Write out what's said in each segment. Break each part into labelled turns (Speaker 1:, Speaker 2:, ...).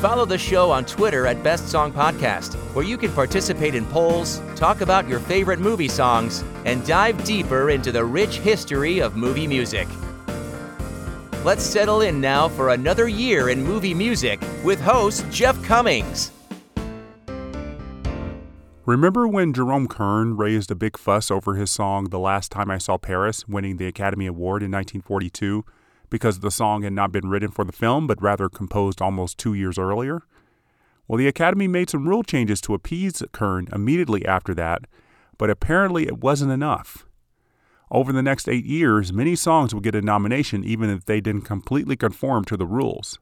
Speaker 1: Follow the show on Twitter at Best Song Podcast, where you can participate in polls, talk about your favorite movie songs, and dive deeper into the rich history of movie music. Let's settle in now for another year in movie music with host Jeff Cummings.
Speaker 2: Remember when Jerome Kern raised a big fuss over his song The Last Time I Saw Paris, winning the Academy Award in 1942? Because the song had not been written for the film, but rather composed almost two years earlier. Well, the Academy made some rule changes to appease Kern immediately after that, but apparently it wasn't enough. Over the next eight years, many songs would get a nomination even if they didn't completely conform to the rules.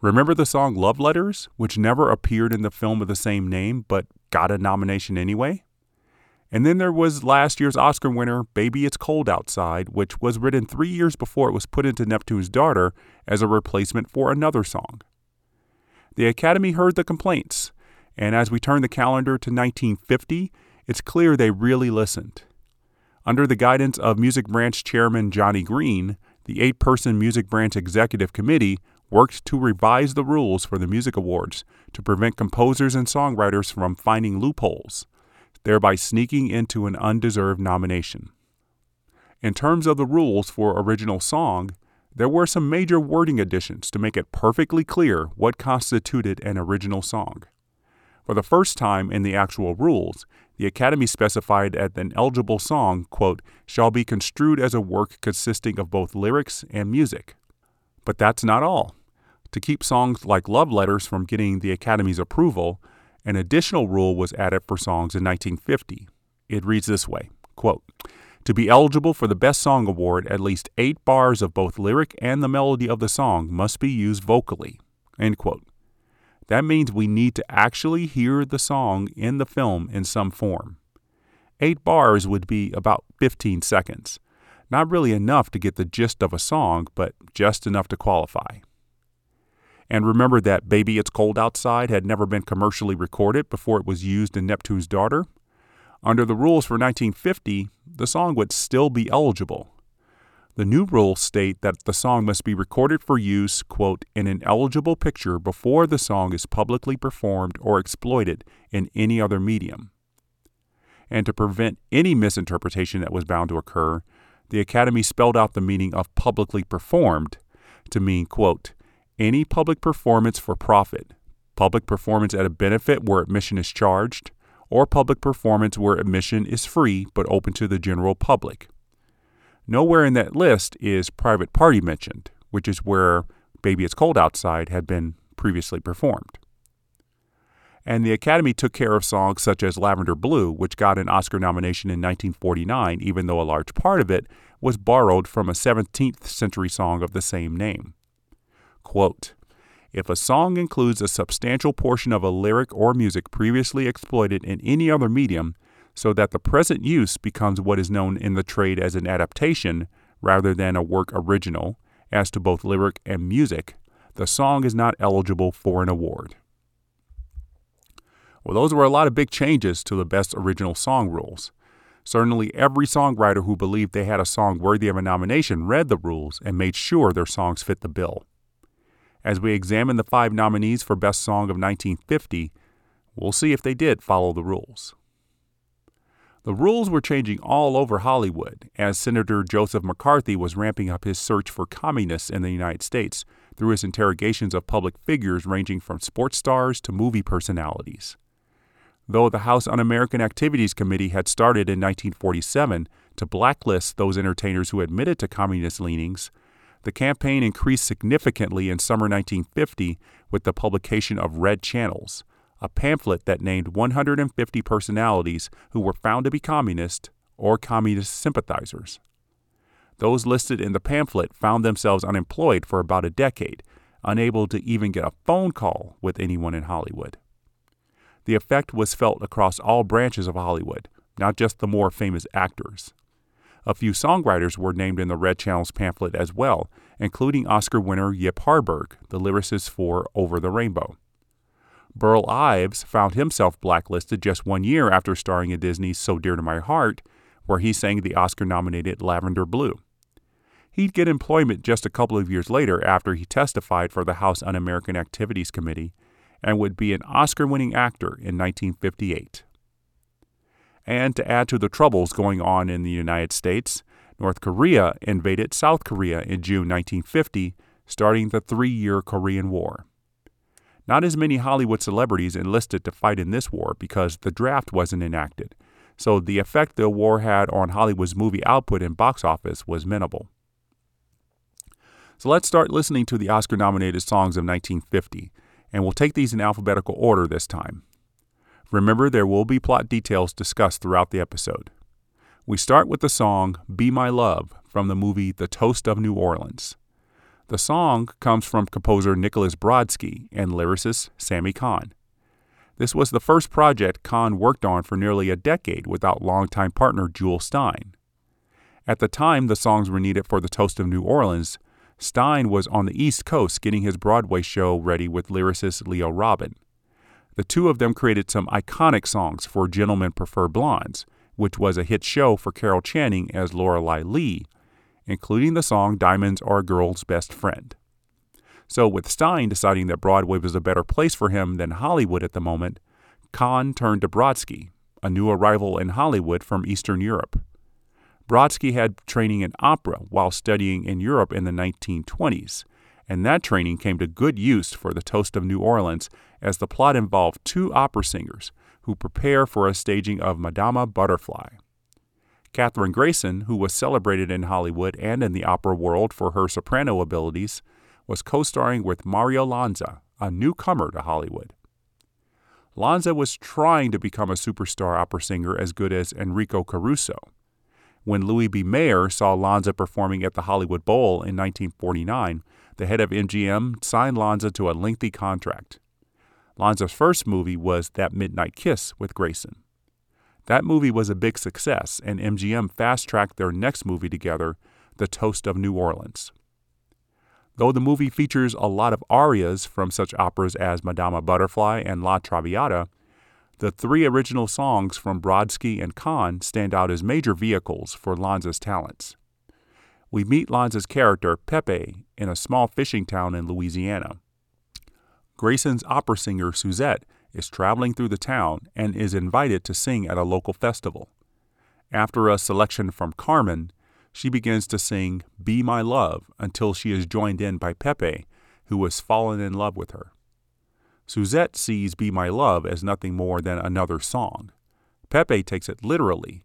Speaker 2: Remember the song Love Letters, which never appeared in the film of the same name but got a nomination anyway? And then there was last year's Oscar winner, Baby It's Cold Outside, which was written three years before it was put into Neptune's Daughter as a replacement for another song. The Academy heard the complaints, and as we turn the calendar to 1950, it's clear they really listened. Under the guidance of Music Branch Chairman Johnny Green, the eight person Music Branch Executive Committee worked to revise the rules for the music awards to prevent composers and songwriters from finding loopholes thereby sneaking into an undeserved nomination. In terms of the rules for original song, there were some major wording additions to make it perfectly clear what constituted an original song. For the first time in the actual rules, the Academy specified that an eligible song, quote, shall be construed as a work consisting of both lyrics and music. But that's not all. To keep songs like Love Letters from getting the Academy's approval, an additional rule was added for songs in 1950. It reads this way quote, To be eligible for the Best Song Award, at least eight bars of both lyric and the melody of the song must be used vocally. End quote. That means we need to actually hear the song in the film in some form. Eight bars would be about 15 seconds. Not really enough to get the gist of a song, but just enough to qualify. And remember that Baby It's Cold Outside had never been commercially recorded before it was used in Neptune's Daughter. Under the rules for 1950, the song would still be eligible. The new rules state that the song must be recorded for use, quote, in an eligible picture before the song is publicly performed or exploited in any other medium. And to prevent any misinterpretation that was bound to occur, the Academy spelled out the meaning of publicly performed to mean, quote, any public performance for profit, public performance at a benefit where admission is charged, or public performance where admission is free but open to the general public. Nowhere in that list is private party mentioned, which is where Baby It's Cold Outside had been previously performed. And the Academy took care of songs such as Lavender Blue, which got an Oscar nomination in 1949, even though a large part of it was borrowed from a 17th century song of the same name. Quote, if a song includes a substantial portion of a lyric or music previously exploited in any other medium, so that the present use becomes what is known in the trade as an adaptation rather than a work original, as to both lyric and music, the song is not eligible for an award. Well, those were a lot of big changes to the Best Original Song rules. Certainly, every songwriter who believed they had a song worthy of a nomination read the rules and made sure their songs fit the bill. As we examine the five nominees for Best Song of 1950, we'll see if they did follow the rules. The rules were changing all over Hollywood as Senator Joseph McCarthy was ramping up his search for communists in the United States through his interrogations of public figures ranging from sports stars to movie personalities. Though the House Un American Activities Committee had started in 1947 to blacklist those entertainers who admitted to communist leanings, the campaign increased significantly in summer 1950 with the publication of Red Channels, a pamphlet that named 150 personalities who were found to be communist or communist sympathizers. Those listed in the pamphlet found themselves unemployed for about a decade, unable to even get a phone call with anyone in Hollywood. The effect was felt across all branches of Hollywood, not just the more famous actors. A few songwriters were named in the Red Channel's pamphlet as well, including Oscar winner Yip Harburg, the lyricist for Over the Rainbow. Burl Ives found himself blacklisted just one year after starring in Disney's So Dear to My Heart, where he sang the Oscar nominated Lavender Blue. He'd get employment just a couple of years later after he testified for the House Un American Activities Committee and would be an Oscar winning actor in 1958. And to add to the troubles going on in the United States, North Korea invaded South Korea in June 1950, starting the three year Korean War. Not as many Hollywood celebrities enlisted to fight in this war because the draft wasn't enacted, so the effect the war had on Hollywood's movie output and box office was minimal. So let's start listening to the Oscar nominated songs of 1950, and we'll take these in alphabetical order this time. Remember, there will be plot details discussed throughout the episode. We start with the song Be My Love from the movie The Toast of New Orleans. The song comes from composer Nicholas Brodszky and lyricist Sammy Cahn. This was the first project Cahn worked on for nearly a decade without longtime partner Jule Styne. At the time the songs were needed for The Toast of New Orleans, Styne was on the East Coast getting his Broadway show ready with lyricist Leo Robin. The two of them created some iconic songs for Gentlemen Prefer Blondes, which was a hit show for Carol Channing as Lorelei Lee, including the song Diamonds Are a Girl's Best Friend. So, with Styne deciding that Broadway was a better place for him than Hollywood at the moment, Cahn turned to Brodszky, a new arrival in Hollywood from Eastern Europe. Brodszky had training in opera while studying in Europe in the 1920s, and that training came to good use for The Toast of New Orleans as the plot involved two opera singers who prepare for a staging of Madama Butterfly. Kathryn Grayson, who was celebrated in Hollywood and in the opera world for her soprano abilities, was co starring with Mario Lanza, a newcomer to Hollywood. Lanza was trying to become a superstar opera singer as good as Enrico Caruso. When Louis B. Mayer saw Lanza performing at the Hollywood Bowl in 1949, the head of MGM signed Lanza to a lengthy contract. Lanza's first movie was That Midnight Kiss with Grayson. That movie was a big success, and MGM fast tracked their next movie together, The Toast of New Orleans. Though the movie features a lot of arias from such operas as Madama Butterfly and La Traviata, the three original songs from Brodszky and Cahn stand out as major vehicles for Lanza's talents we meet Lanza's character, Pepe, in a small fishing town in Louisiana. Grayson's opera singer, Suzette, is traveling through the town and is invited to sing at a local festival. After a selection from Carmen, she begins to sing Be My Love until she is joined in by Pepe, who has fallen in love with her. Suzette sees Be My Love as nothing more than another song. Pepe takes it literally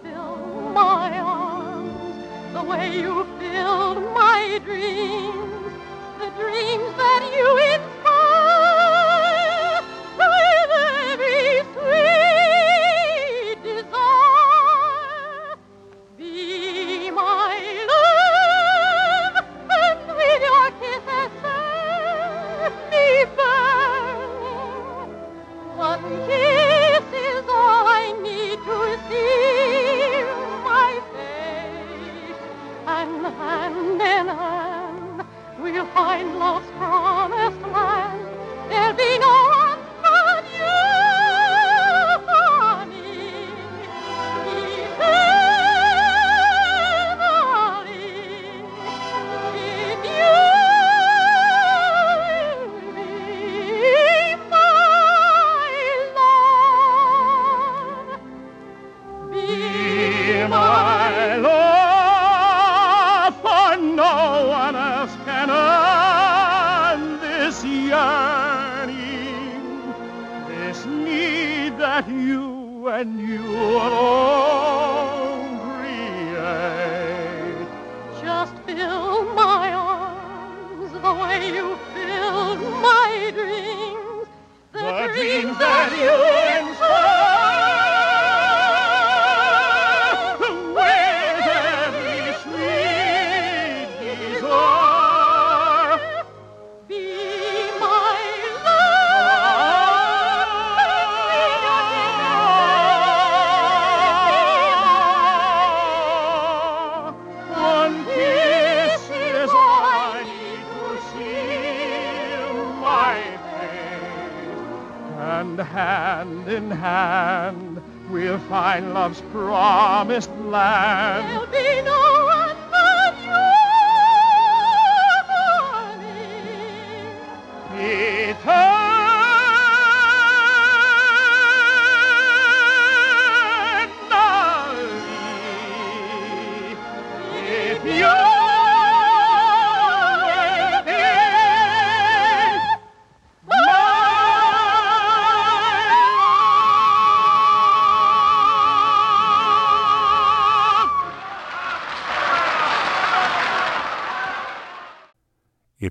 Speaker 3: my arms, the way you filled my dreams, the
Speaker 4: dreams that you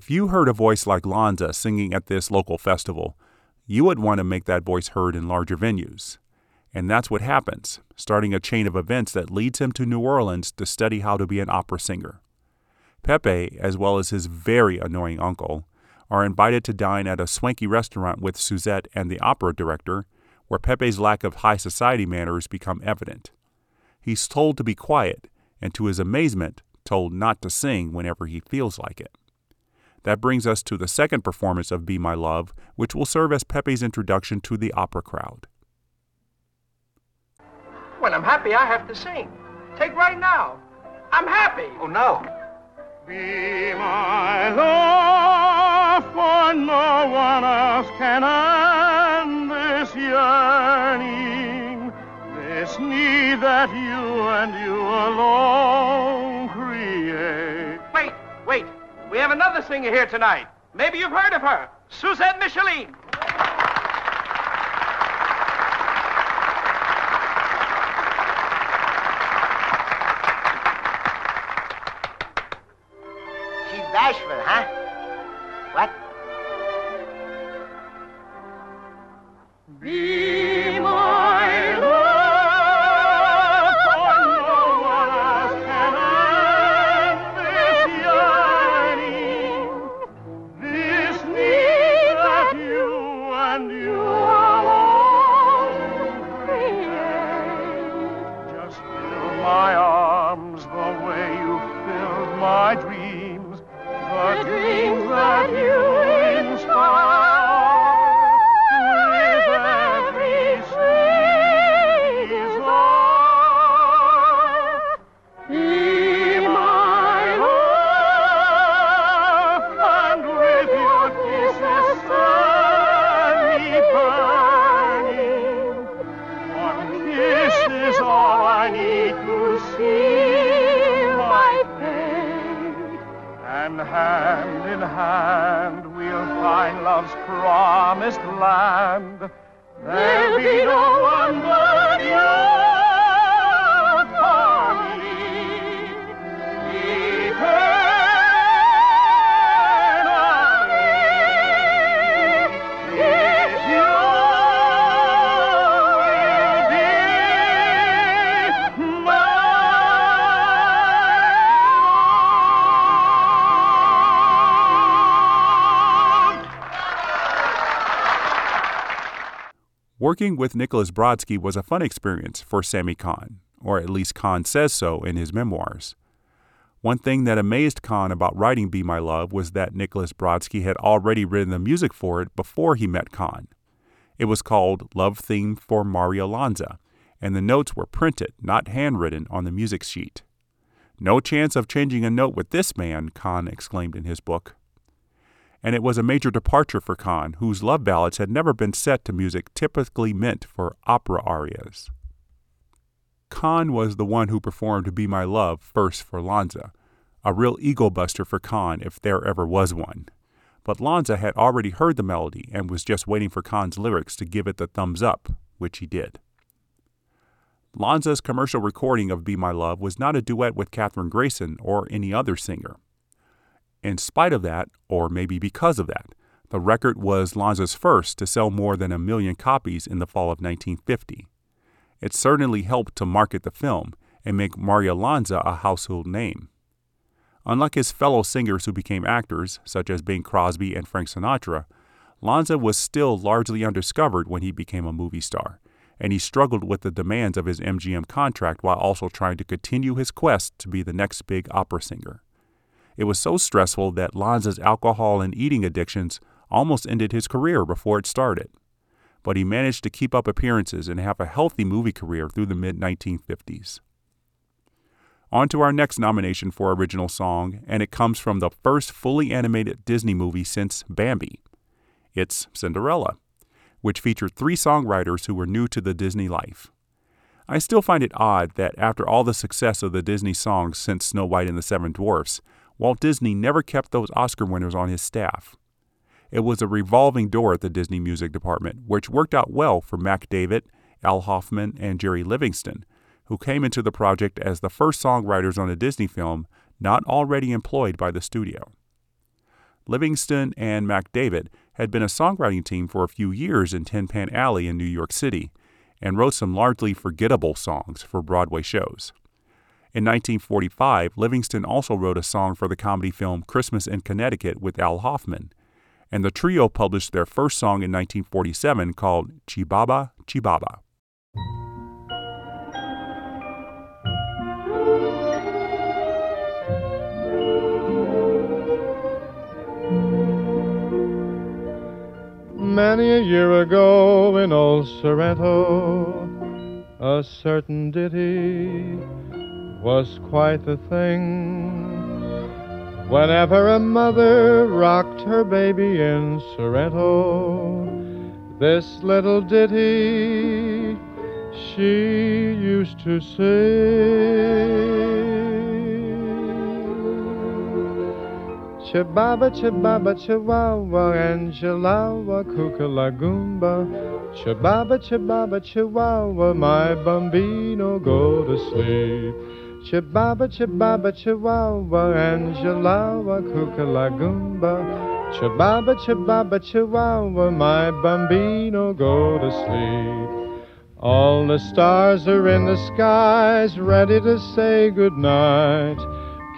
Speaker 4: If
Speaker 2: you heard a voice like Lanza singing at this local festival, you would want to make that voice heard in larger venues. And that's what happens, starting a chain of events that leads him to New Orleans to study how to be an opera singer. Pepe, as well as his very annoying uncle, are invited to dine at a swanky restaurant with Suzette and the opera director, where Pepe's lack of high society manners become evident. He's told to be quiet, and to his amazement, told not to sing whenever he feels like it. That brings us to the second performance of Be My Love, which will serve as Pepe's introduction to the opera crowd.
Speaker 5: When I'm happy, I have to sing. Take right now. I'm happy. Oh, no.
Speaker 4: Be my love, for no one else can end this yearning, this need that you and you alone create.
Speaker 5: Wait, wait. We have another singer here tonight. Maybe you've heard of her. Suzette Micheline.
Speaker 6: She's bashful, huh?
Speaker 2: Working with Nicholas Brodszky was a fun experience for Sammy Cahn, or at least Cahn says so in his memoirs. One thing that amazed Cahn about writing Be My Love was that Nicholas Brodszky had already written the music for it before he met Cahn. It was called Love Theme for Mario Lanza, and the notes were printed, not handwritten, on the music sheet. No chance of changing a note with this man, Cahn exclaimed in his book. And it was a major departure for Cahn, whose love ballads had never been set to music typically meant for opera arias. Cahn was the one who performed Be My Love first for Lanza, a real ego buster for Cahn if there ever was one. But Lanza had already heard the melody and was just waiting for Cahn's lyrics to give it the thumbs up, which he did. Lanza's commercial recording of Be My Love was not a duet with Kathryn Grayson or any other singer. In spite of that, or maybe because of that, the record was Lanza's first to sell more than a million copies in the fall of 1950. It certainly helped to market the film and make Mario Lanza a household name. Unlike his fellow singers who became actors, such as Bing Crosby and Frank Sinatra, Lanza was still largely undiscovered when he became a movie star, and he struggled with the demands of his MGM contract while also trying to continue his quest to be the next big opera singer. It was so stressful that Lanza's alcohol and eating addictions almost ended his career before it started. But he managed to keep up appearances and have a healthy movie career through the mid 1950s. On to our next nomination for original song, and it comes from the first fully animated Disney movie since Bambi. It's Cinderella, which featured three songwriters who were new to the Disney life. I still find it odd that after all the success of the Disney songs since Snow White and the Seven Dwarfs, Walt Disney never kept those Oscar winners on his staff. It was a revolving door at the Disney Music Department, which worked out well for Mac David, Al Hoffman, and Jerry Livingston, who came into the project as the first songwriters on a Disney film not already employed by the studio. Livingston and Mac David had been a songwriting team for a few years in Tin Pan Alley in New York City and wrote some largely forgettable songs for Broadway shows. In 1945, Livingston also wrote a song for the comedy film Christmas in Connecticut with Al Hoffman, and the trio published their first song in 1947 called Chibaba Chibaba.
Speaker 7: Many a year ago in old Sorrento, a certain ditty was quite the thing. Whenever a mother rocked her baby in Sorrento, this little ditty she used to sing. Chibaba, chibaba, chihuahua, and chihuahua, kookalagumba. Chibaba, chibaba, chihuahua, my bambino, go to sleep. Chibaba, chibaba, chihuahua, chihuahua, kookalagumba. Chibaba, chibaba, chihuahua, my bambino, go to sleep. All the stars are in the skies, ready to say good night.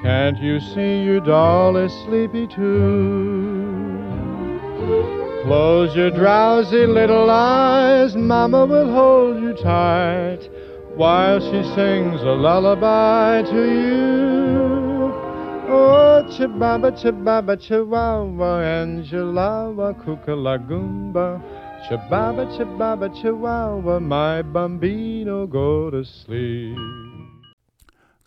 Speaker 7: Can't you see your doll is sleepy too? Close your drowsy little eyes, Mama will hold you tight while she sings a lullaby to you. Oh, chibaba, chibaba, chihuahua, and chihuahua, kookalagumba. Chibaba, chibaba, chihuahua, my bambino, go to sleep.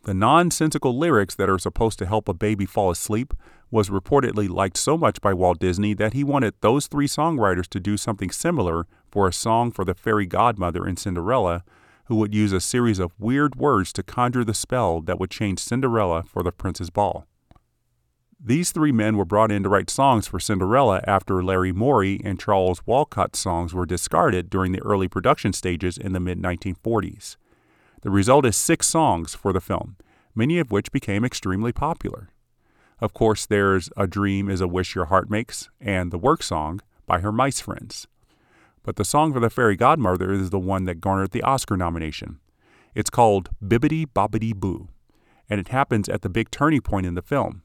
Speaker 2: The nonsensical lyrics that are supposed to help a baby fall asleep was reportedly liked so much by Walt Disney that he wanted those three songwriters to do something similar for a song for the fairy godmother in Cinderella, who would use a series of weird words to conjure the spell that would change Cinderella for the prince's ball. These three men were brought in to write songs for Cinderella after Larry Morey and Charles Wolcott's songs were discarded during the early production stages in the mid 1940s. The result is six songs for the film, many of which became extremely popular. Of course, there's A Dream is a Wish Your Heart Makes and The Work Song by her mice friends. But the song for the fairy godmother is the one that garnered the Oscar nomination. It's called Bibbidi Bobbidi Boo, and it happens at the big turning point in the film.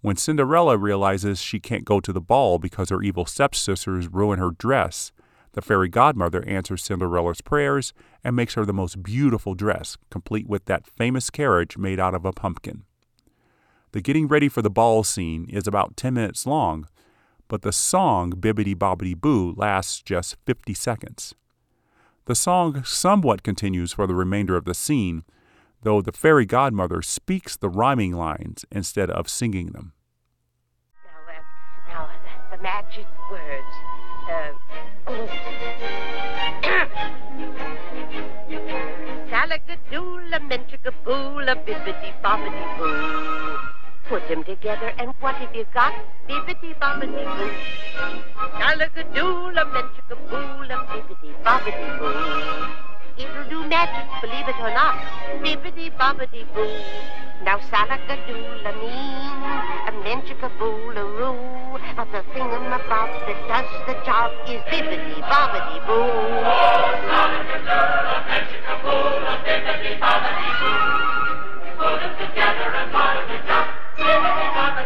Speaker 2: When Cinderella realizes she can't go to the ball because her evil stepsisters ruin her dress, the fairy godmother answers Cinderella's prayers and makes her the most beautiful dress, complete with that famous carriage made out of a pumpkin. The getting ready for the ball scene is about 10 minutes long, but the song Bibbidi Bobbidi Boo lasts just 50 seconds. The song somewhat continues for the remainder of the scene, though the fairy godmother speaks the rhyming lines instead of singing them.
Speaker 8: Now, uh, now uh, the magic words. Uh. Salagadoola, menchikaboola, bibbidi bobbidi boo. Put them together, and what have you got? Bibbidi bobbidi boo. Alagadoola, menchikaboola, bibbidi bobbidi boo. It'll do magic, believe it or not. Bibbidi bobbidi boo. Now salagadoola mean, a menchikaboola roo. But the thingamabob that does the job is bibbidi bobbidi boo. Oh,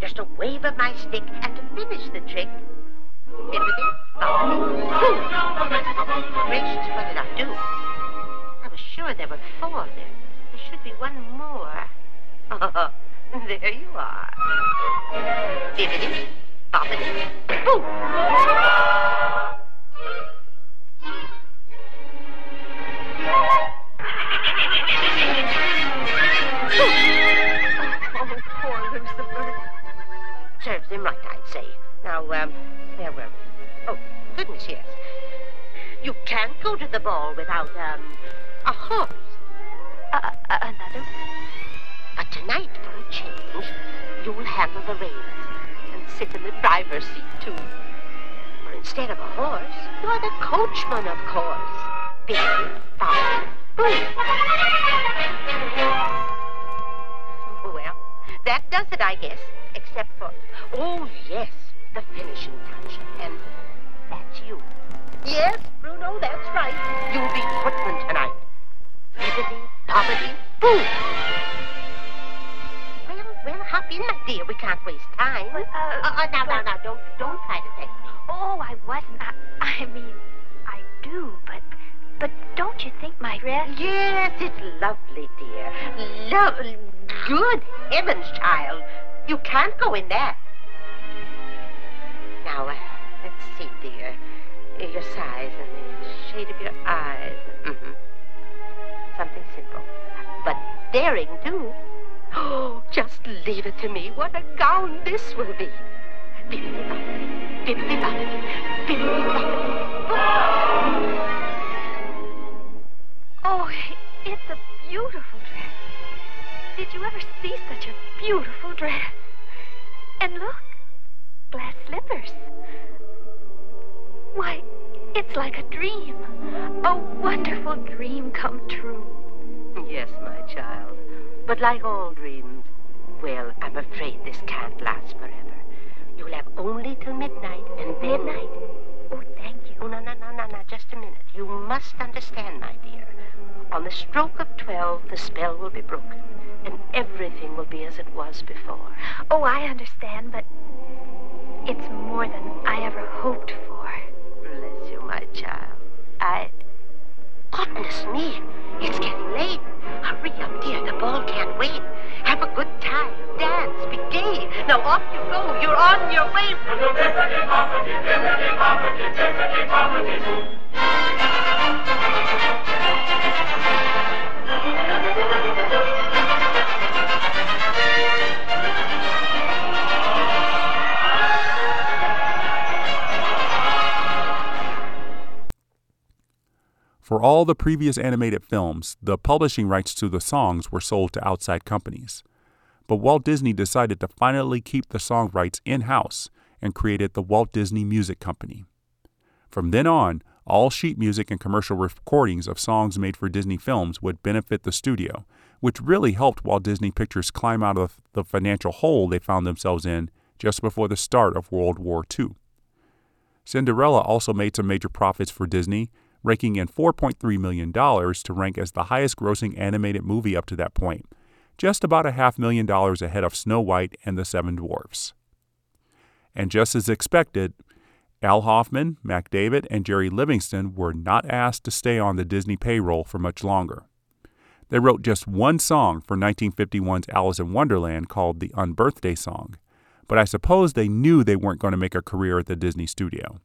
Speaker 8: Just a wave of my stick, and to finish the trick. Bibbidi, bobbidi, boo. Gracious, what did I do? I was sure there were four. There, there should be one more. Oh, there you are. Bibbidi, bobbidi, boo. Oh, poor Lucifer. Serves him right, I'd say. Now, um, where were we? Oh, goodness, yes. You can't go to the ball without, um, a horse.
Speaker 9: Uh, uh, another?
Speaker 8: But tonight, for a change, you'll handle the reins and sit in the driver's seat, too. For instead of a horse, you're the coachman, of course. Big, fast, boom. Well, that does it, I guess, except for, oh, yes, the finishing touch. And that's you. Yes, Bruno, that's right. You'll be footman tonight. Liberty, poverty, boo. Well, well, hop in, my dear. We can't waste time.
Speaker 9: But, uh,
Speaker 8: uh, uh, now, now, now, don't, don't try to take me.
Speaker 9: Oh, I wasn't. I, I mean, I do, but, but don't you think my dress?
Speaker 8: Yes, it's lovely, dear. Love, Good heavens, child. You can't go in that. Now, uh, let's see, dear. Your size and the shade of your eyes. hmm Something simple. But daring, too. Oh, just leave it to me. What a gown this will be. Bibbidi-bobbidi, bibbidi-bobbidi, bibbidi-bobbidi.
Speaker 9: Oh, it's a beautiful dress. Did you ever see such a beautiful dress? And look, glass slippers. Why, it's like a dream. A wonderful dream come true.
Speaker 8: Yes, my child. But like all dreams, well, I'm afraid this can't last forever. You'll have only till midnight, and then...
Speaker 9: Midnight? Oh, thank you.
Speaker 8: Oh, no, no, no, no, no, just a minute. You must understand, my dear. On the stroke of twelve, the spell will be broken, and everything will be as it was before.
Speaker 9: Oh, I understand, but it's more than I ever hoped for.
Speaker 8: Bless you, my child. I... Goodness me, it's getting late. Hurry up, dear. The ball can't wait. Have a good time. Dance. Be gay. Now off you go. You're on your way.
Speaker 2: For all the previous animated films, the publishing rights to the songs were sold to outside companies. But Walt Disney decided to finally keep the song rights in house and created the Walt Disney Music Company. From then on, all sheet music and commercial recordings of songs made for Disney films would benefit the studio, which really helped Walt Disney Pictures climb out of the financial hole they found themselves in just before the start of World War II. Cinderella also made some major profits for Disney, raking in $4.3 million to rank as the highest grossing animated movie up to that point, just about a half million dollars ahead of Snow White and the Seven Dwarfs. And just as expected, Al Hoffman, Mac David, and Jerry Livingston were not asked to stay on the Disney payroll for much longer. They wrote just one song for 1951's Alice in Wonderland called the Unbirthday Song, but I suppose they knew they weren't going to make a career at the Disney studio.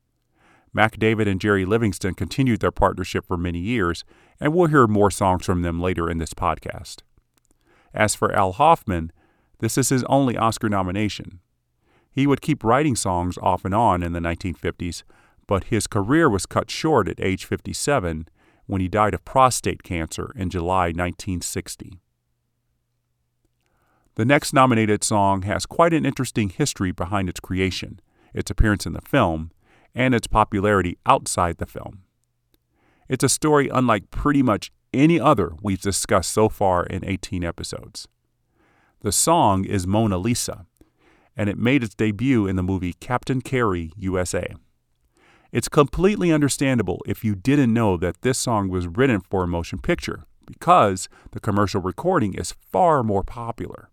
Speaker 2: Mac David and Jerry Livingston continued their partnership for many years, and we'll hear more songs from them later in this podcast. As for Al Hoffman, this is his only Oscar nomination. He would keep writing songs off and on in the 1950s, but his career was cut short at age 57 when he died of prostate cancer in July 1960. The next nominated song has quite an interesting history behind its creation, its appearance in the film, and its popularity outside the film. It's a story unlike pretty much any other we've discussed so far in 18 episodes. The song is Mona Lisa, and it made its debut in the movie Captain Carey USA. It's completely understandable if you didn't know that this song was written for a motion picture, because the commercial recording is far more popular.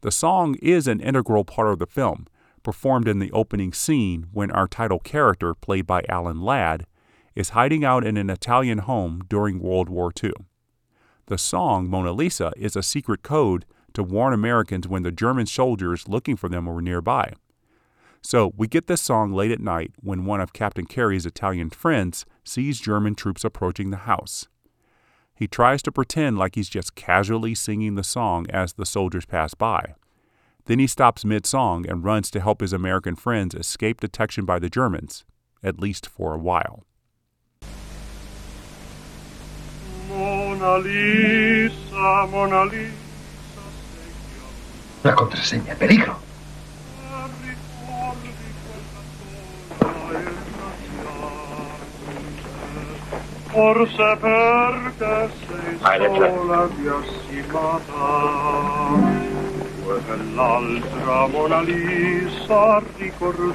Speaker 2: The song is an integral part of the film, performed in the opening scene when our title character, played by Alan Ladd, is hiding out in an Italian home during World War II. The song, Mona Lisa, is a secret code to warn Americans when the German soldiers looking for them were nearby. So we get this song late at night when one of Captain Carey's Italian friends sees German troops approaching the house. He tries to pretend like he's just casually singing the song as the soldiers pass by. Then he stops mid song and runs to help his American friends escape detection by the Germans, at least for a while.
Speaker 10: Mona Lisa, Mona Lisa.
Speaker 11: La contraseña, peligro.
Speaker 10: Forse perché sei
Speaker 11: Eine
Speaker 10: Quell'altra Mona Lisa ricordante.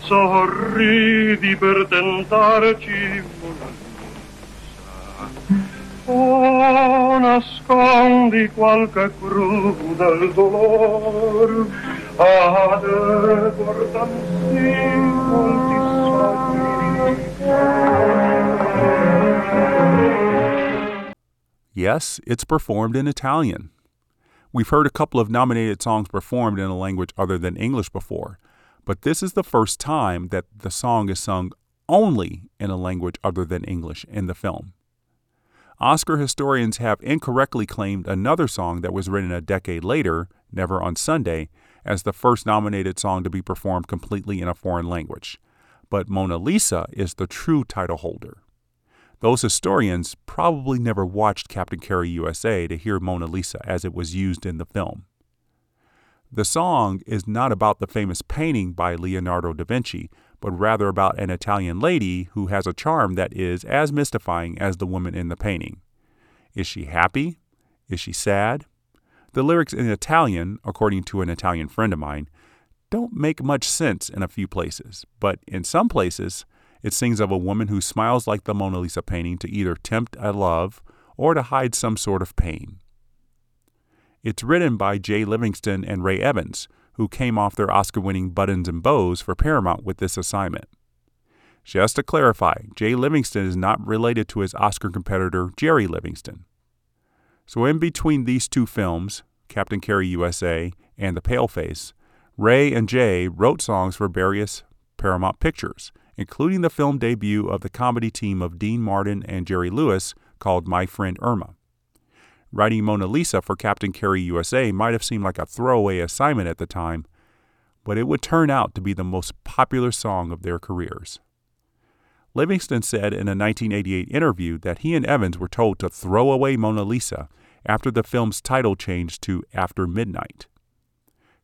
Speaker 10: Sorridi per tentarci Mona Lisa. Oh, nascondi qualche crudel dolor. Ad sì molti
Speaker 2: Yes, it's performed in Italian. We've heard a couple of nominated songs performed in a language other than English before, but this is the first time that the song is sung only in a language other than English in the film. Oscar historians have incorrectly claimed another song that was written a decade later, Never on Sunday, as the first nominated song to be performed completely in a foreign language. But Mona Lisa is the true title holder. Those historians probably never watched Captain Carey USA to hear Mona Lisa as it was used in the film. The song is not about the famous painting by Leonardo da Vinci, but rather about an Italian lady who has a charm that is as mystifying as the woman in the painting. Is she happy? Is she sad? The lyrics in Italian, according to an Italian friend of mine, don't make much sense in a few places, but in some places, it sings of a woman who smiles like the Mona Lisa painting to either tempt a love or to hide some sort of pain. It's written by Jay Livingston and Ray Evans, who came off their Oscar winning Buttons and Bows for Paramount with this assignment. Just to clarify, Jay Livingston is not related to his Oscar competitor Jerry Livingston. So, in between these two films, Captain Carey USA and The Paleface, Ray and Jay wrote songs for various Paramount pictures, including the film debut of the comedy team of Dean Martin and Jerry Lewis called My Friend Irma. Writing Mona Lisa for Captain Carey USA might have seemed like a throwaway assignment at the time, but it would turn out to be the most popular song of their careers. Livingston said in a 1988 interview that he and Evans were told to throw away Mona Lisa after the film's title changed to After Midnight.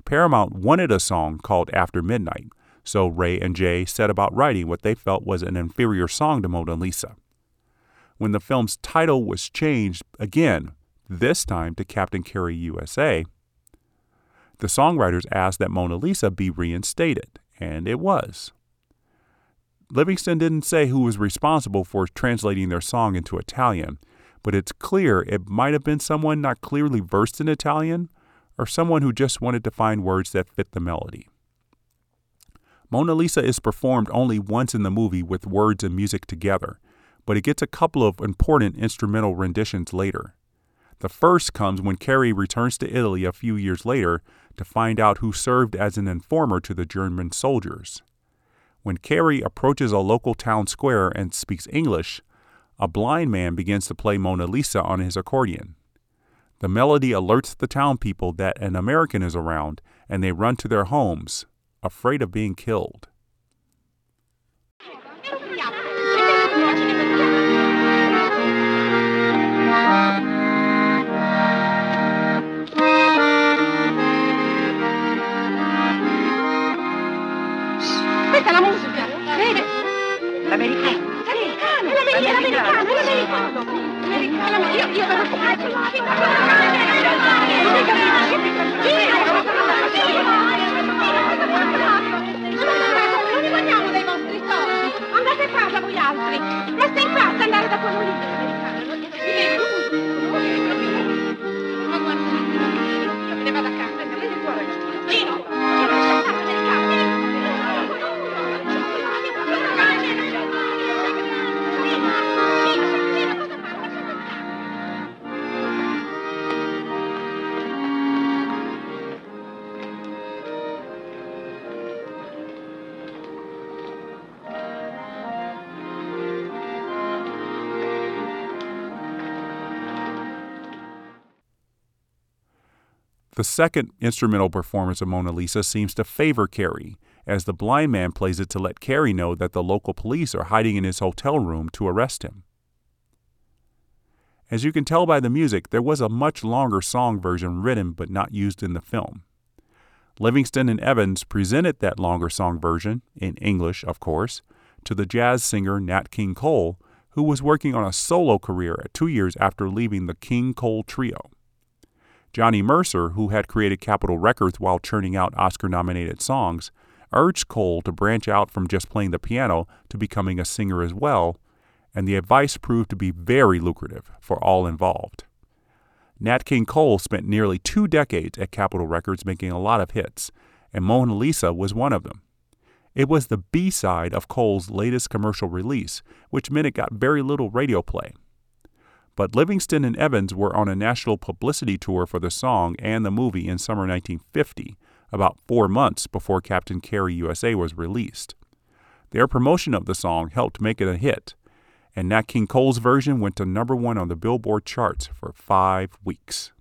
Speaker 2: Paramount wanted a song called After Midnight, so Ray and Jay set about writing what they felt was an inferior song to Mona Lisa. When the film's title was changed again, this time to Captain Carey USA, the songwriters asked that Mona Lisa be reinstated, and it was. Livingston didn't say who was responsible for translating their song into Italian, but it's clear it might have been someone not clearly versed in Italian or someone who just wanted to find words that fit the melody. Mona Lisa is performed only once in the movie with words and music together, but it gets a couple of important instrumental renditions later. The first comes when Carey returns to Italy a few years later to find out who served as an informer to the German soldiers. When Carey approaches a local town square and speaks English, a blind man begins to play Mona Lisa on his accordion. The melody alerts the town people that an American is around and they run to their homes, afraid of being killed.
Speaker 12: Questa è la musica, vede?
Speaker 8: L'americano.
Speaker 12: L'americano, l'americano, l'americano. Io, io vedo altri. Resta in casa andare da quello lì
Speaker 2: The second instrumental performance of Mona Lisa seems to favor Carey, as the blind man plays it to let Carey know that the local police are hiding in his hotel room to arrest him. As you can tell by the music, there was a much longer song version written but not used in the film. Livingston and Evans presented that longer song version, in English, of course, to the jazz singer Nat King Cole, who was working on a solo career two years after leaving the King Cole Trio. Johnny Mercer, who had created Capitol Records while churning out Oscar nominated songs, urged Cole to branch out from just playing the piano to becoming a singer as well, and the advice proved to be very lucrative for all involved. Nat King Cole spent nearly two decades at Capitol Records making a lot of hits, and Mona Lisa was one of them. It was the B side of Cole's latest commercial release, which meant it got very little radio play. But Livingston and Evans were on a national publicity tour for the song and the movie in summer 1950, about four months before Captain Carey USA was released. Their promotion of the song helped make it a hit, and Nat King Cole's version went to number one on the Billboard charts for five weeks.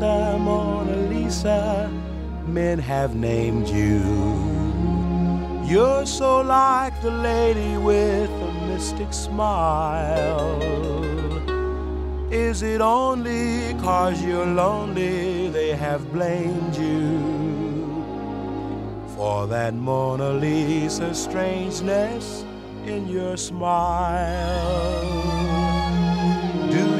Speaker 11: Lisa, Mona Lisa, men have named you. You're so like the lady with a mystic smile. Is it only cause you're lonely they have blamed you for that Mona Lisa strangeness in your smile? Do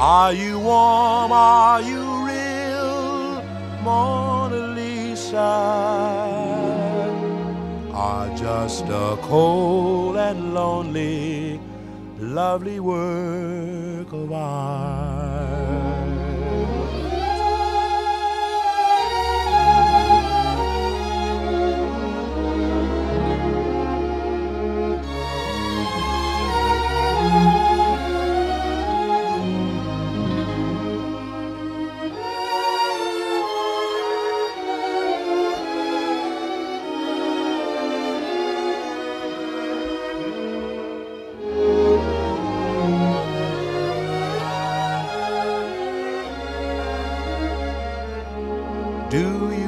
Speaker 11: Are you warm? Are you real, Mona Lisa? Are just a cold and lonely, lovely work of art?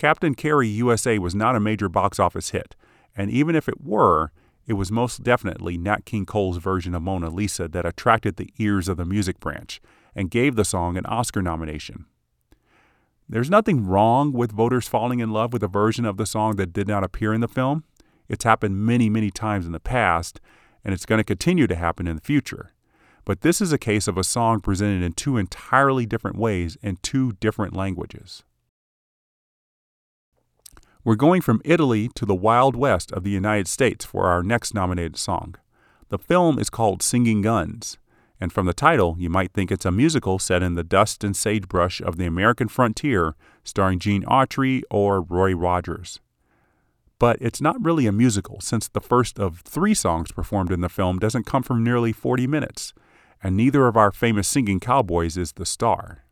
Speaker 2: Captain Carey USA was not a major box office hit, and even if it were, it was most definitely Nat King Cole's version of Mona Lisa that attracted the ears of the music branch and gave the song an Oscar nomination. There's nothing wrong with voters falling in love with a version of the song that did not appear in the film. It's happened many, many times in the past, and it's going to continue to happen in the future. But this is a case of a song presented in two entirely different ways in two different languages. We're going from Italy to the Wild West of the United States for our next nominated song. The film is called Singing Guns, and from the title, you might think it's a musical set in the dust and sagebrush of the American frontier, starring Gene Autry or Roy Rogers. But it's not really a musical, since the first of three songs performed in the film doesn't come from nearly 40 minutes, and neither of our famous singing cowboys is the star.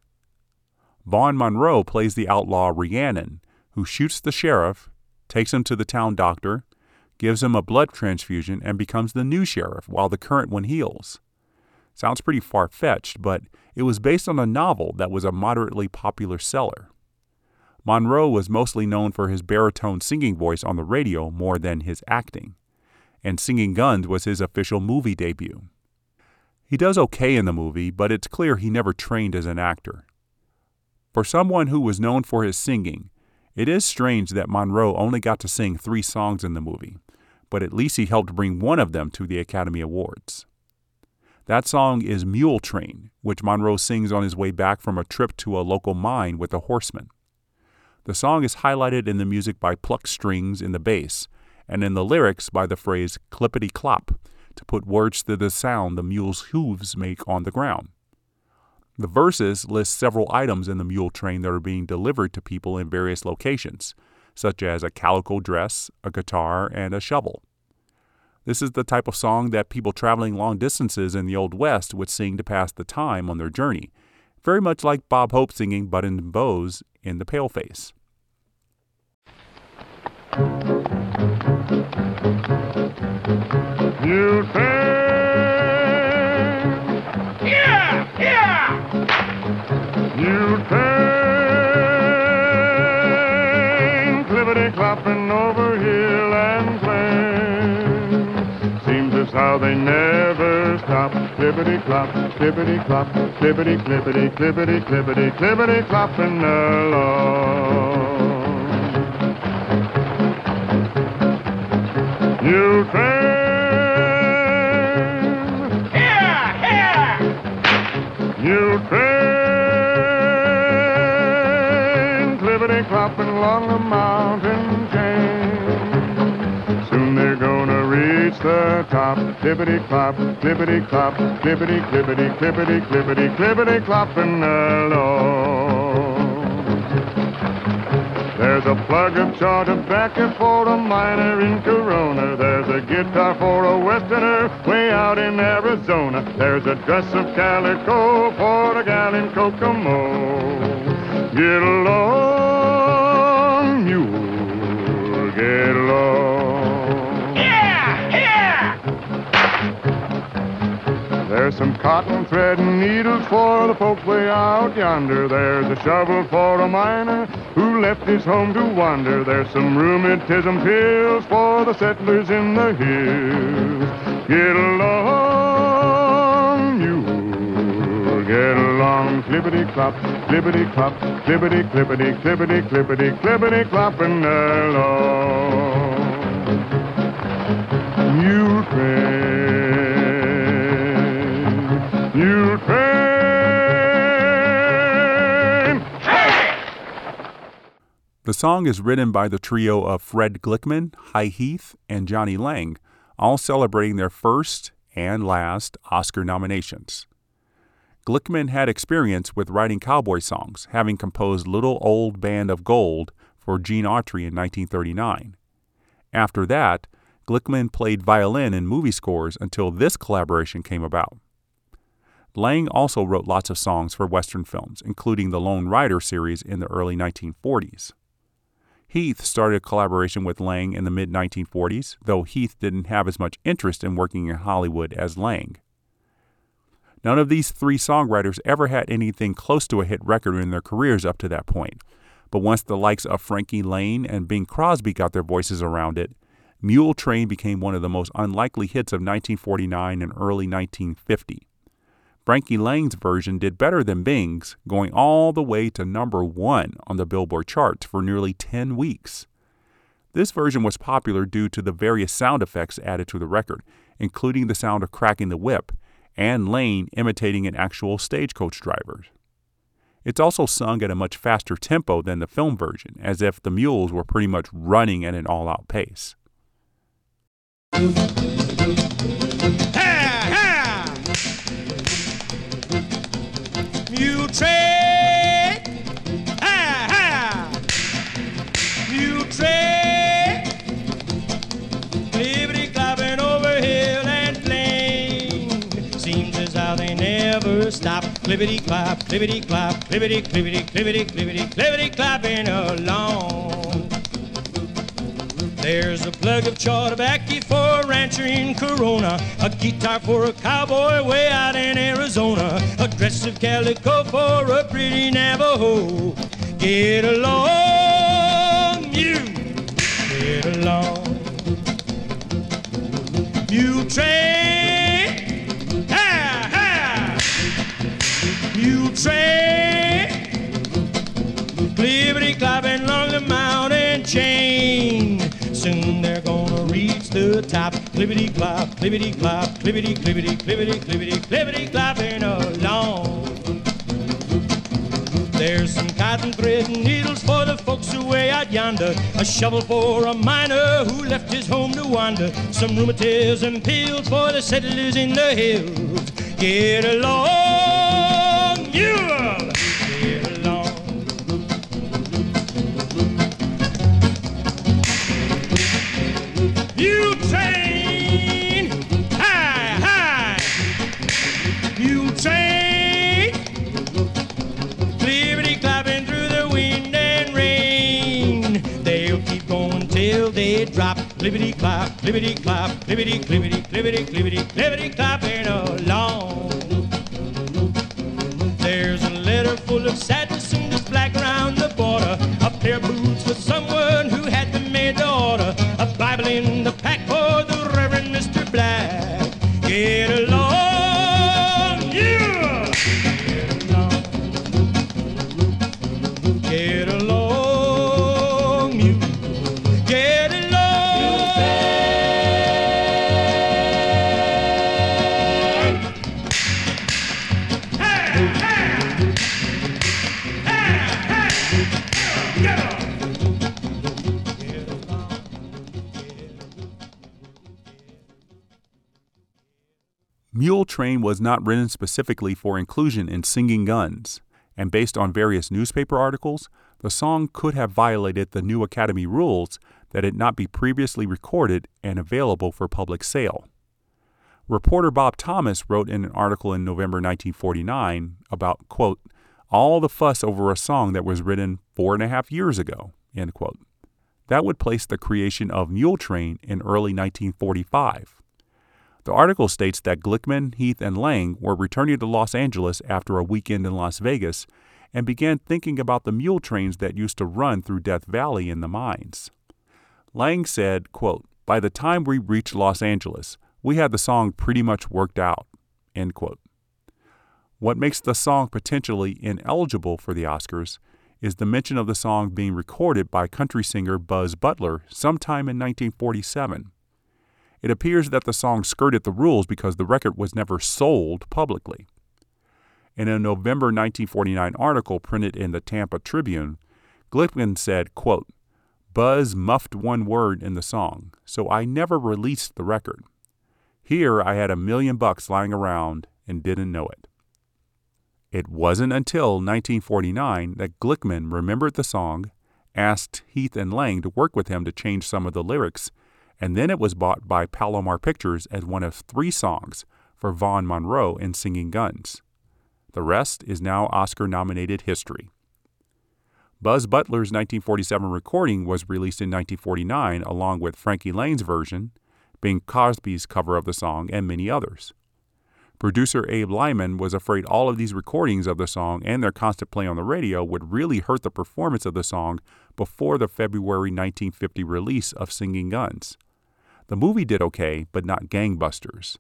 Speaker 2: Vaughn Monroe plays the outlaw Rhiannon, who shoots the sheriff, takes him to the town doctor, gives him a blood transfusion, and becomes the new sheriff while the current one heals. Sounds pretty far fetched, but it was based on a novel that was a moderately popular seller. Monroe was mostly known for his baritone singing voice on the radio more than his acting, and Singing Guns was his official movie debut. He does okay in the movie, but it's clear he never trained as an actor. For someone who was known for his singing, it is strange that Monroe only got to sing three songs in the movie, but at least he helped bring one of them to the Academy Awards. That song is Mule Train, which Monroe sings on his way back from a trip to a local mine with a horseman. The song is highlighted in the music by plucked strings in the bass, and in the lyrics by the phrase clippity clop to put words to the sound the mule's hooves make on the ground. The verses list several items in the mule train that are being delivered to people in various locations, such as a calico dress, a guitar, and a shovel. This is the type of song that people traveling long distances in the Old West would sing to pass the time on their journey, very much like Bob Hope singing Buttons and Bows in The Paleface.
Speaker 10: You You train, clippity clopping over hill and plain. Seems as how they never stop. Clippity clop, clippity clop, clippity clippity clippity clippity clippity clopping along. You yeah. You train. Clopping along the mountain chain. Soon they're gonna reach the top. Clippity clop, clippity clop, clippity clippity clippity clippity clippity clopping along. There's a plug of chaw tobacco for a miner in Corona. There's a guitar for a westerner way out in Arizona. There's a dress of calico for a gal in Kokomo. Get along, There's some cotton thread and needles for the folks way out yonder. There's a shovel for a miner who left his home to wander. There's some rheumatism pills for the settlers in the hills. Get along, you get along clippity clop, clippity clop, clippity clippity clippity clippity clippity clopping along. Mule train.
Speaker 2: The song is written by the trio of Fred Glickman, Hy Heath, and Johnny Lang, all celebrating their first and last Oscar nominations. Glickman had experience with writing cowboy songs, having composed Little Old Band of Gold for Gene Autry in 1939. After that, Glickman played violin in movie scores until this collaboration came about. Lang also wrote lots of songs for Western films, including the Lone Rider series in the early 1940s. Heath started a collaboration with Lang in the mid 1940s, though Heath didn't have as much interest in working in Hollywood as Lang. None of these three songwriters ever had anything close to a hit record in their careers up to that point, but once the likes of Frankie Laine and Bing Crosby got their voices around it, Mule Train became one of the most unlikely hits of 1949 and early 1950. Frankie Laine's version did better than Bing's, going all the way to number one on the Billboard charts for nearly 10 weeks. This version was popular due to the various sound effects added to the record, including the sound of cracking the whip and Laine imitating an actual stagecoach driver. It's also sung at a much faster tempo than the film version, as if the mules were pretty much running at an all out pace.
Speaker 13: Ha ha. Mule train, clippity clopping over hill and plain. Seems as how they never stop. Clippity clop, clippity clop, clippity clippity clippity clippity clippity clopping along. There's a plug of tobacco for a rancher in Corona, a guitar for a cowboy way out in Arizona, a dress of calico for a pretty Navajo. Get along, you, get along. Mule train, ha ha, mule train, clippity clopping along They're gonna reach the top. Clippity clop, clippity clop, clippity clippity clippity clippity clippity clopping along. There's some cotton thread and needles for the folks away out yonder. A shovel for a miner who left his home to wander. Some rheumatism pills for the settlers in the hills. Get along, drop. Clippity clop, clippity clop, clippity clippity clippity clippity clippity clopping along. There's a letter full of sadness
Speaker 2: was not written specifically for inclusion in Singing Guns, and based on various newspaper articles, the song could have violated the new Academy rules that it not be previously recorded and available for public sale. Reporter Bob Thomas wrote in an article in November 1949 about, quote, all the fuss over a song that was written four and a half years ago, end quote. That would place the creation of Mule Train in early 1945. The article states that Glickman, Heath, and Lang were returning to Los Angeles after a weekend in Las Vegas and began thinking about the mule trains that used to run through Death Valley in the mines. Lang said, quote, By the time we reached Los Angeles, we had the song pretty much worked out. End quote. What makes the song potentially ineligible for the Oscars is the mention of the song being recorded by country singer Buzz Butler sometime in 1947. It appears that the song skirted the rules because the record was never sold publicly. In a November 1949 article printed in the Tampa Tribune, Glickman said, quote, Buzz muffed one word in the song, so I never released the record. Here I had a million bucks lying around and didn't know it. It wasn't until 1949 that Glickman remembered the song, asked Heath and Lang to work with him to change some of the lyrics, and then it was bought by Palomar Pictures as one of three songs for Vaughn Monroe in Singing Guns. The rest is now Oscar nominated history. Buzz Butler's 1947 recording was released in 1949 along with Frankie Laine's version, Bing Crosby's cover of the song, and many others. Producer Abe Lyman was afraid all of these recordings of the song and their constant play on the radio would really hurt the performance of the song before the February 1950 release of Singing Guns. The movie did okay, but not gangbusters,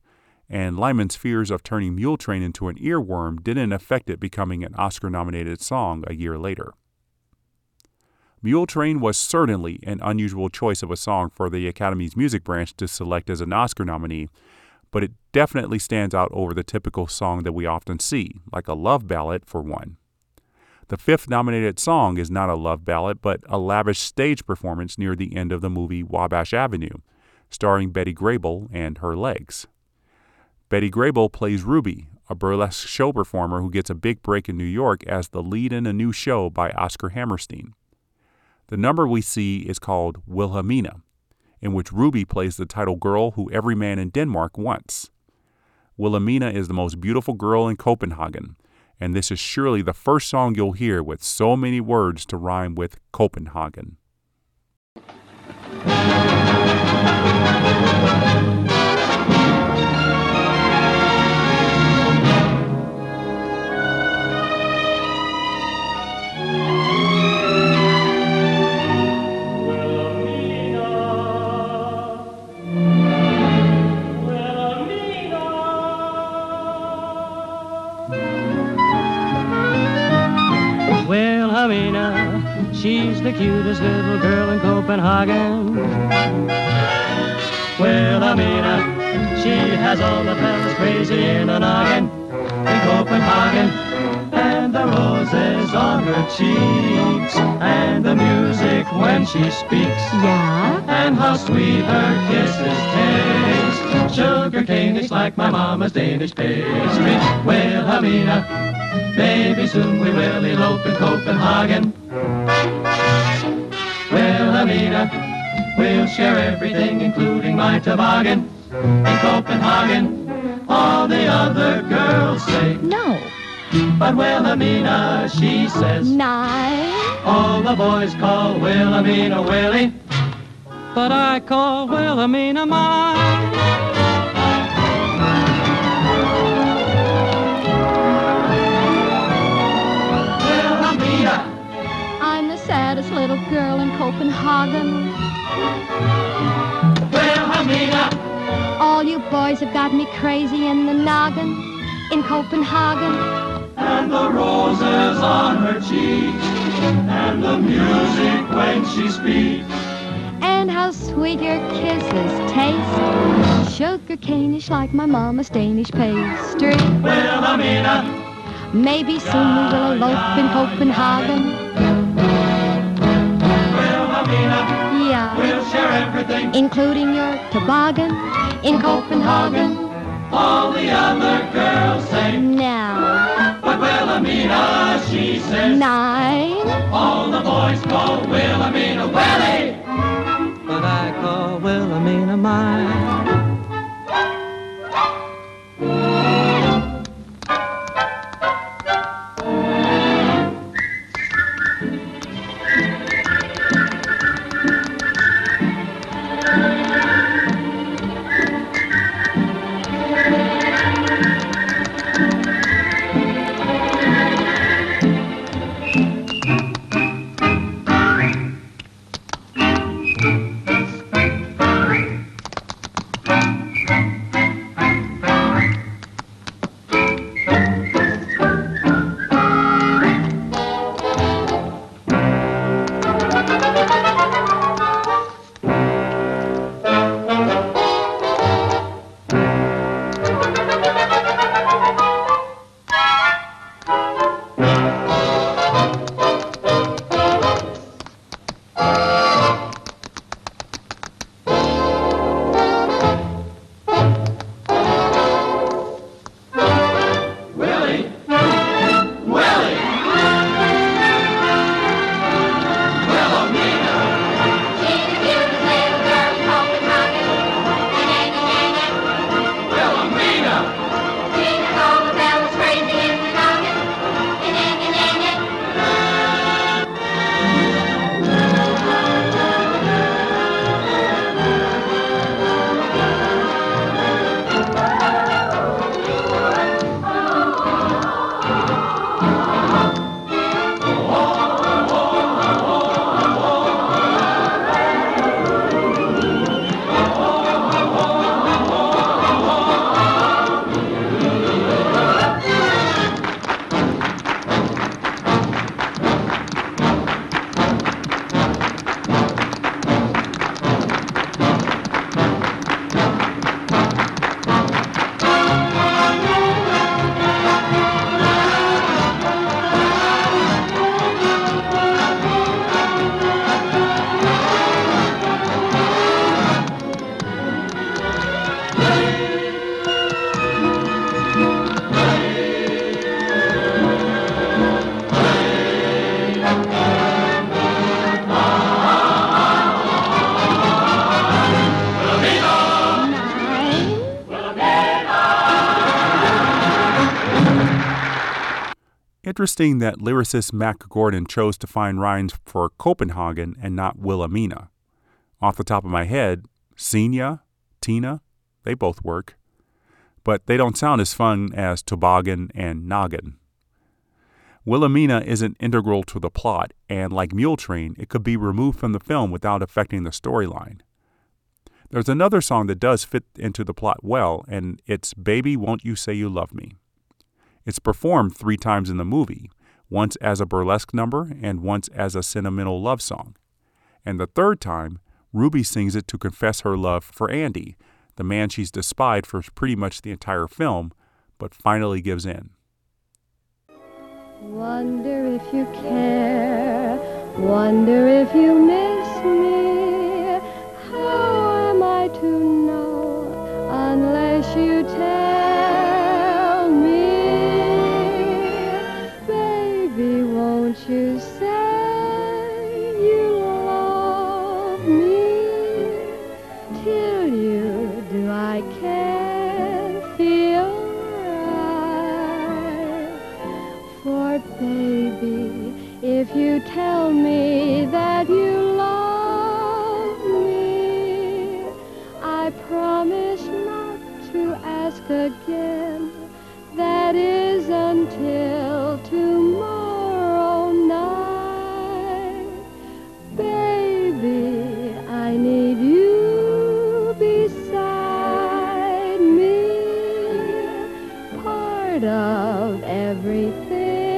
Speaker 2: and Lyman's fears of turning Mule Train into an earworm didn't affect it becoming an Oscar nominated song a year later. Mule Train was certainly an unusual choice of a song for the Academy's music branch to select as an Oscar nominee, but it definitely stands out over the typical song that we often see, like a love ballad for one. The fifth nominated song is not a love ballad, but a lavish stage performance near the end of the movie Wabash Avenue, starring Betty Grable and her legs. Betty Grable plays Ruby, a burlesque show performer who gets a big break in New York as the lead in a new show by Oscar Hammerstein. The number we see is called Wilhelmina, in which Ruby plays the title girl who every man in Denmark wants. Wilhelmina is the most beautiful girl in Copenhagen, and this is surely the first song you'll hear with so many words to rhyme with Copenhagen.
Speaker 14: She's the cutest little girl in Copenhagen. Wilhelmina, she has all the fellas crazy in a noggin in Copenhagen. And the roses on her cheeks, and the music when she speaks.
Speaker 12: Yeah?
Speaker 14: And how sweet her kisses taste. Sugar cane is like my mama's Danish pastry. Wilhelmina, maybe soon we will elope in Copenhagen. Wilhelmina, we'll share everything, including my toboggan. In Copenhagen, all the other girls say,
Speaker 12: No.
Speaker 14: but Wilhelmina, she says,
Speaker 12: Nine.
Speaker 14: all the boys call Wilhelmina Willie, but I call Wilhelmina mine.
Speaker 12: Little girl in Copenhagen.
Speaker 14: Wilhelmina,
Speaker 12: All you boys have got me crazy in the noggin in Copenhagen.
Speaker 14: and the roses on her cheeks, and the music when she speaks.
Speaker 12: And how sweet your kisses taste. Sugar cane-ish like my mama's Danish pastry.
Speaker 14: Wilhelmina,
Speaker 12: Maybe soon we will elope in Copenhagen.
Speaker 14: Wilhelmina,
Speaker 12: Yeah.
Speaker 14: we'll share everything,
Speaker 12: Including your toboggan in Copenhagen.
Speaker 14: all the other girls say,
Speaker 12: Now,
Speaker 14: but Wilhelmina, she says,
Speaker 12: nine.
Speaker 14: all the boys call Wilhelmina Willie, but I call Wilhelmina mine.
Speaker 2: Interesting that lyricist Mack Gordon chose to find rhymes for Copenhagen and not Wilhelmina. Off the top of my head, Senia, Tina, they both work. But they don't sound as fun as Toboggan and Noggin. Wilhelmina isn't integral to the plot, and like Mule Train, it could be removed from the film without affecting the storyline. There's another song that does fit into the plot well, and it's Baby Won't You Say You Love Me. It's performed three times in the movie, once as a burlesque number and once as a sentimental love song. And the third time, Ruby sings it to confess her love for Andy, the man she's despised for pretty much the entire film, but finally gives in.
Speaker 12: Wonder if you care, wonder if you miss me. Of everything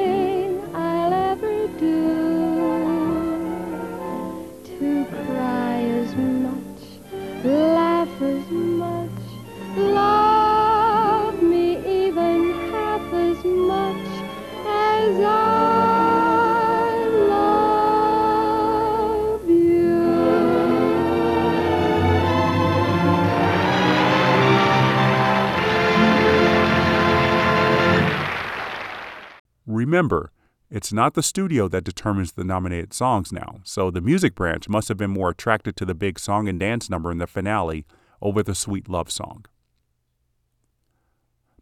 Speaker 2: Remember, it's not the studio that determines the nominated songs now, so the music branch must have been more attracted to the big song and dance number in the finale over the sweet love song.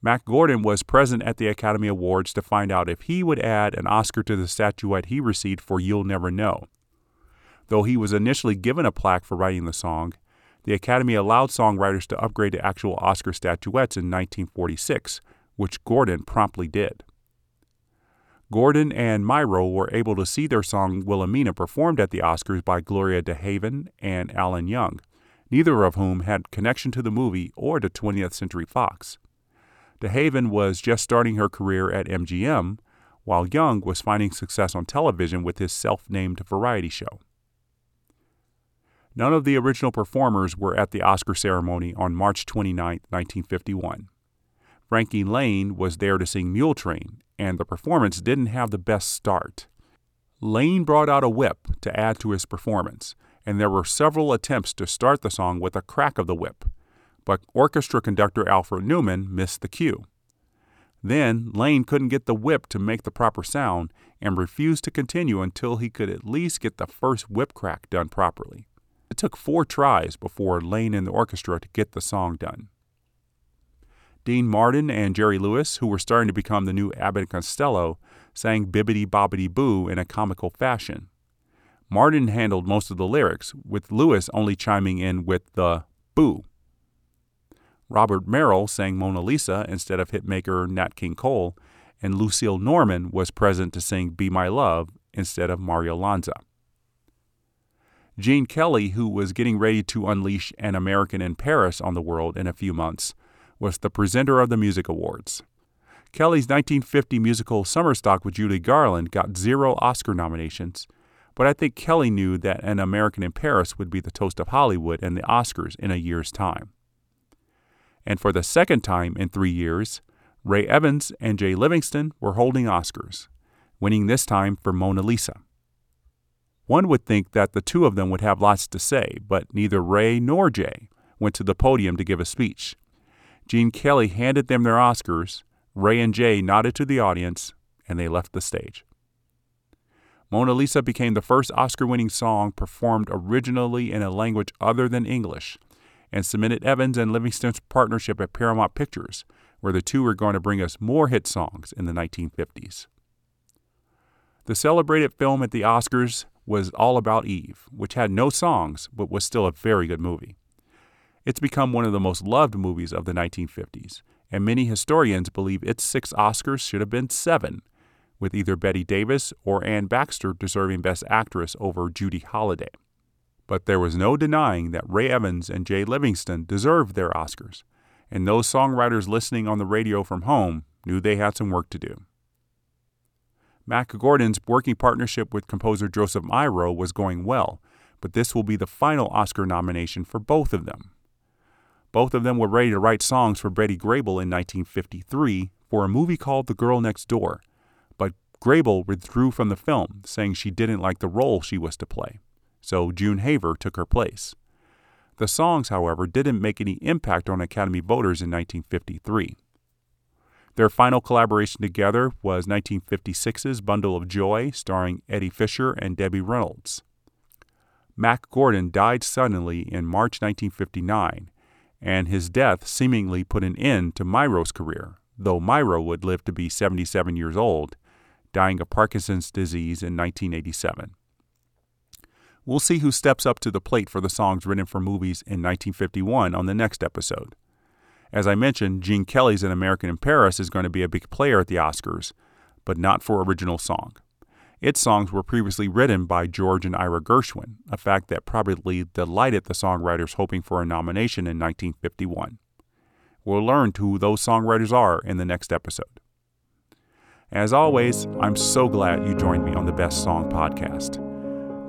Speaker 2: Mack Gordon was present at the Academy Awards to find out if he would add an Oscar to the statuette he received for You'll Never Know. Though he was initially given a plaque for writing the song, the Academy allowed songwriters to upgrade to actual Oscar statuettes in 1946, which Gordon promptly did. Gordon and Myrow were able to see their song Wilhelmina performed at the Oscars by Gloria DeHaven and Alan Young, neither of whom had connection to the movie or to 20th Century Fox. DeHaven was just starting her career at MGM, while Young was finding success on television with his self named variety show. None of the original performers were at the Oscar ceremony on March 29, 1951. Frankie Laine was there to sing Mule Train, and the performance didn't have the best start. Laine brought out a whip to add to his performance, and there were several attempts to start the song with a crack of the whip, but orchestra conductor Alfred Newman missed the cue. Then Laine couldn't get the whip to make the proper sound and refused to continue until he could at least get the first whip crack done properly. It took four tries before Laine and the orchestra to get the song done. Dean Martin and Jerry Lewis, who were starting to become the new Abbott and Costello, sang Bibbidi Bobbidi Boo in a comical fashion. Martin handled most of the lyrics, with Lewis only chiming in with the boo. Robert Merrill sang Mona Lisa instead of hitmaker Nat King Cole, and Lucille Norman was present to sing Be My Love instead of Mario Lanza. Gene Kelly, who was getting ready to unleash an American in Paris on the world in a few months, was the presenter of the music awards. Kelly's 1950 musical Summer Stock with Judy Garland got zero Oscar nominations, but I think Kelly knew that An American in Paris would be the toast of Hollywood and the Oscars in a year's time. And for the second time in three years, Ray Evans and Jay Livingston were holding Oscars, winning this time for Mona Lisa. One would think that the two of them would have lots to say, but neither Ray nor Jay went to the podium to give a speech. Gene Kelly handed them their Oscars, Ray and Jay nodded to the audience, and they left the stage. Mona Lisa became the first Oscar winning song performed originally in a language other than English and cemented Evans and Livingston's partnership at Paramount Pictures, where the two were going to bring us more hit songs in the 1950s. The celebrated film at the Oscars was All About Eve, which had no songs but was still a very good movie. It's become one of the most loved movies of the 1950s, and many historians believe its six Oscars should have been seven, with either Bette Davis or Anne Baxter deserving Best Actress over Judy Holliday. But there was no denying that Ray Evans and Jay Livingston deserved their Oscars, and those songwriters listening on the radio from home knew they had some work to do. Mack Gordon's working partnership with composer Josef Myrow was going well, but this will be the final Oscar nomination for both of them. Both of them were ready to write songs for Betty Grable in 1953 for a movie called The Girl Next Door, but Grable withdrew from the film, saying she didn't like the role she was to play. So June Haver took her place. The songs, however, didn't make any impact on Academy voters in 1953. Their final collaboration together was 1956's Bundle of Joy, starring Eddie Fisher and Debbie Reynolds. Mack Gordon died suddenly in March 1959, and his death seemingly put an end to Myrow's career, though Myro would live to be 77 years old, dying of Parkinson's disease in 1987. We'll see who steps up to the plate for the songs written for movies in 1951 on the next episode. As I mentioned, Gene Kelly's An American in Paris is going to be a big player at the Oscars, but not for original song. Its songs were previously written by George and Ira Gershwin, a fact that probably delighted the songwriters hoping for a nomination in 1951. We'll learn who those songwriters are in the next episode. As always, I'm so glad you joined me on the Best Song podcast.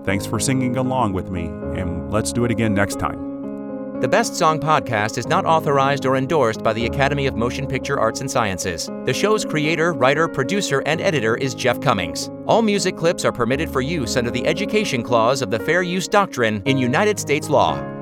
Speaker 2: Thanks for singing along with me, and let's do it again next time.
Speaker 1: The Best Song podcast is not authorized or endorsed by the Academy of Motion Picture Arts and Sciences. The show's creator, writer, producer, and editor is Jeff Cummings. All music clips are permitted for use under the Education Clause of the Fair Use Doctrine in United States law.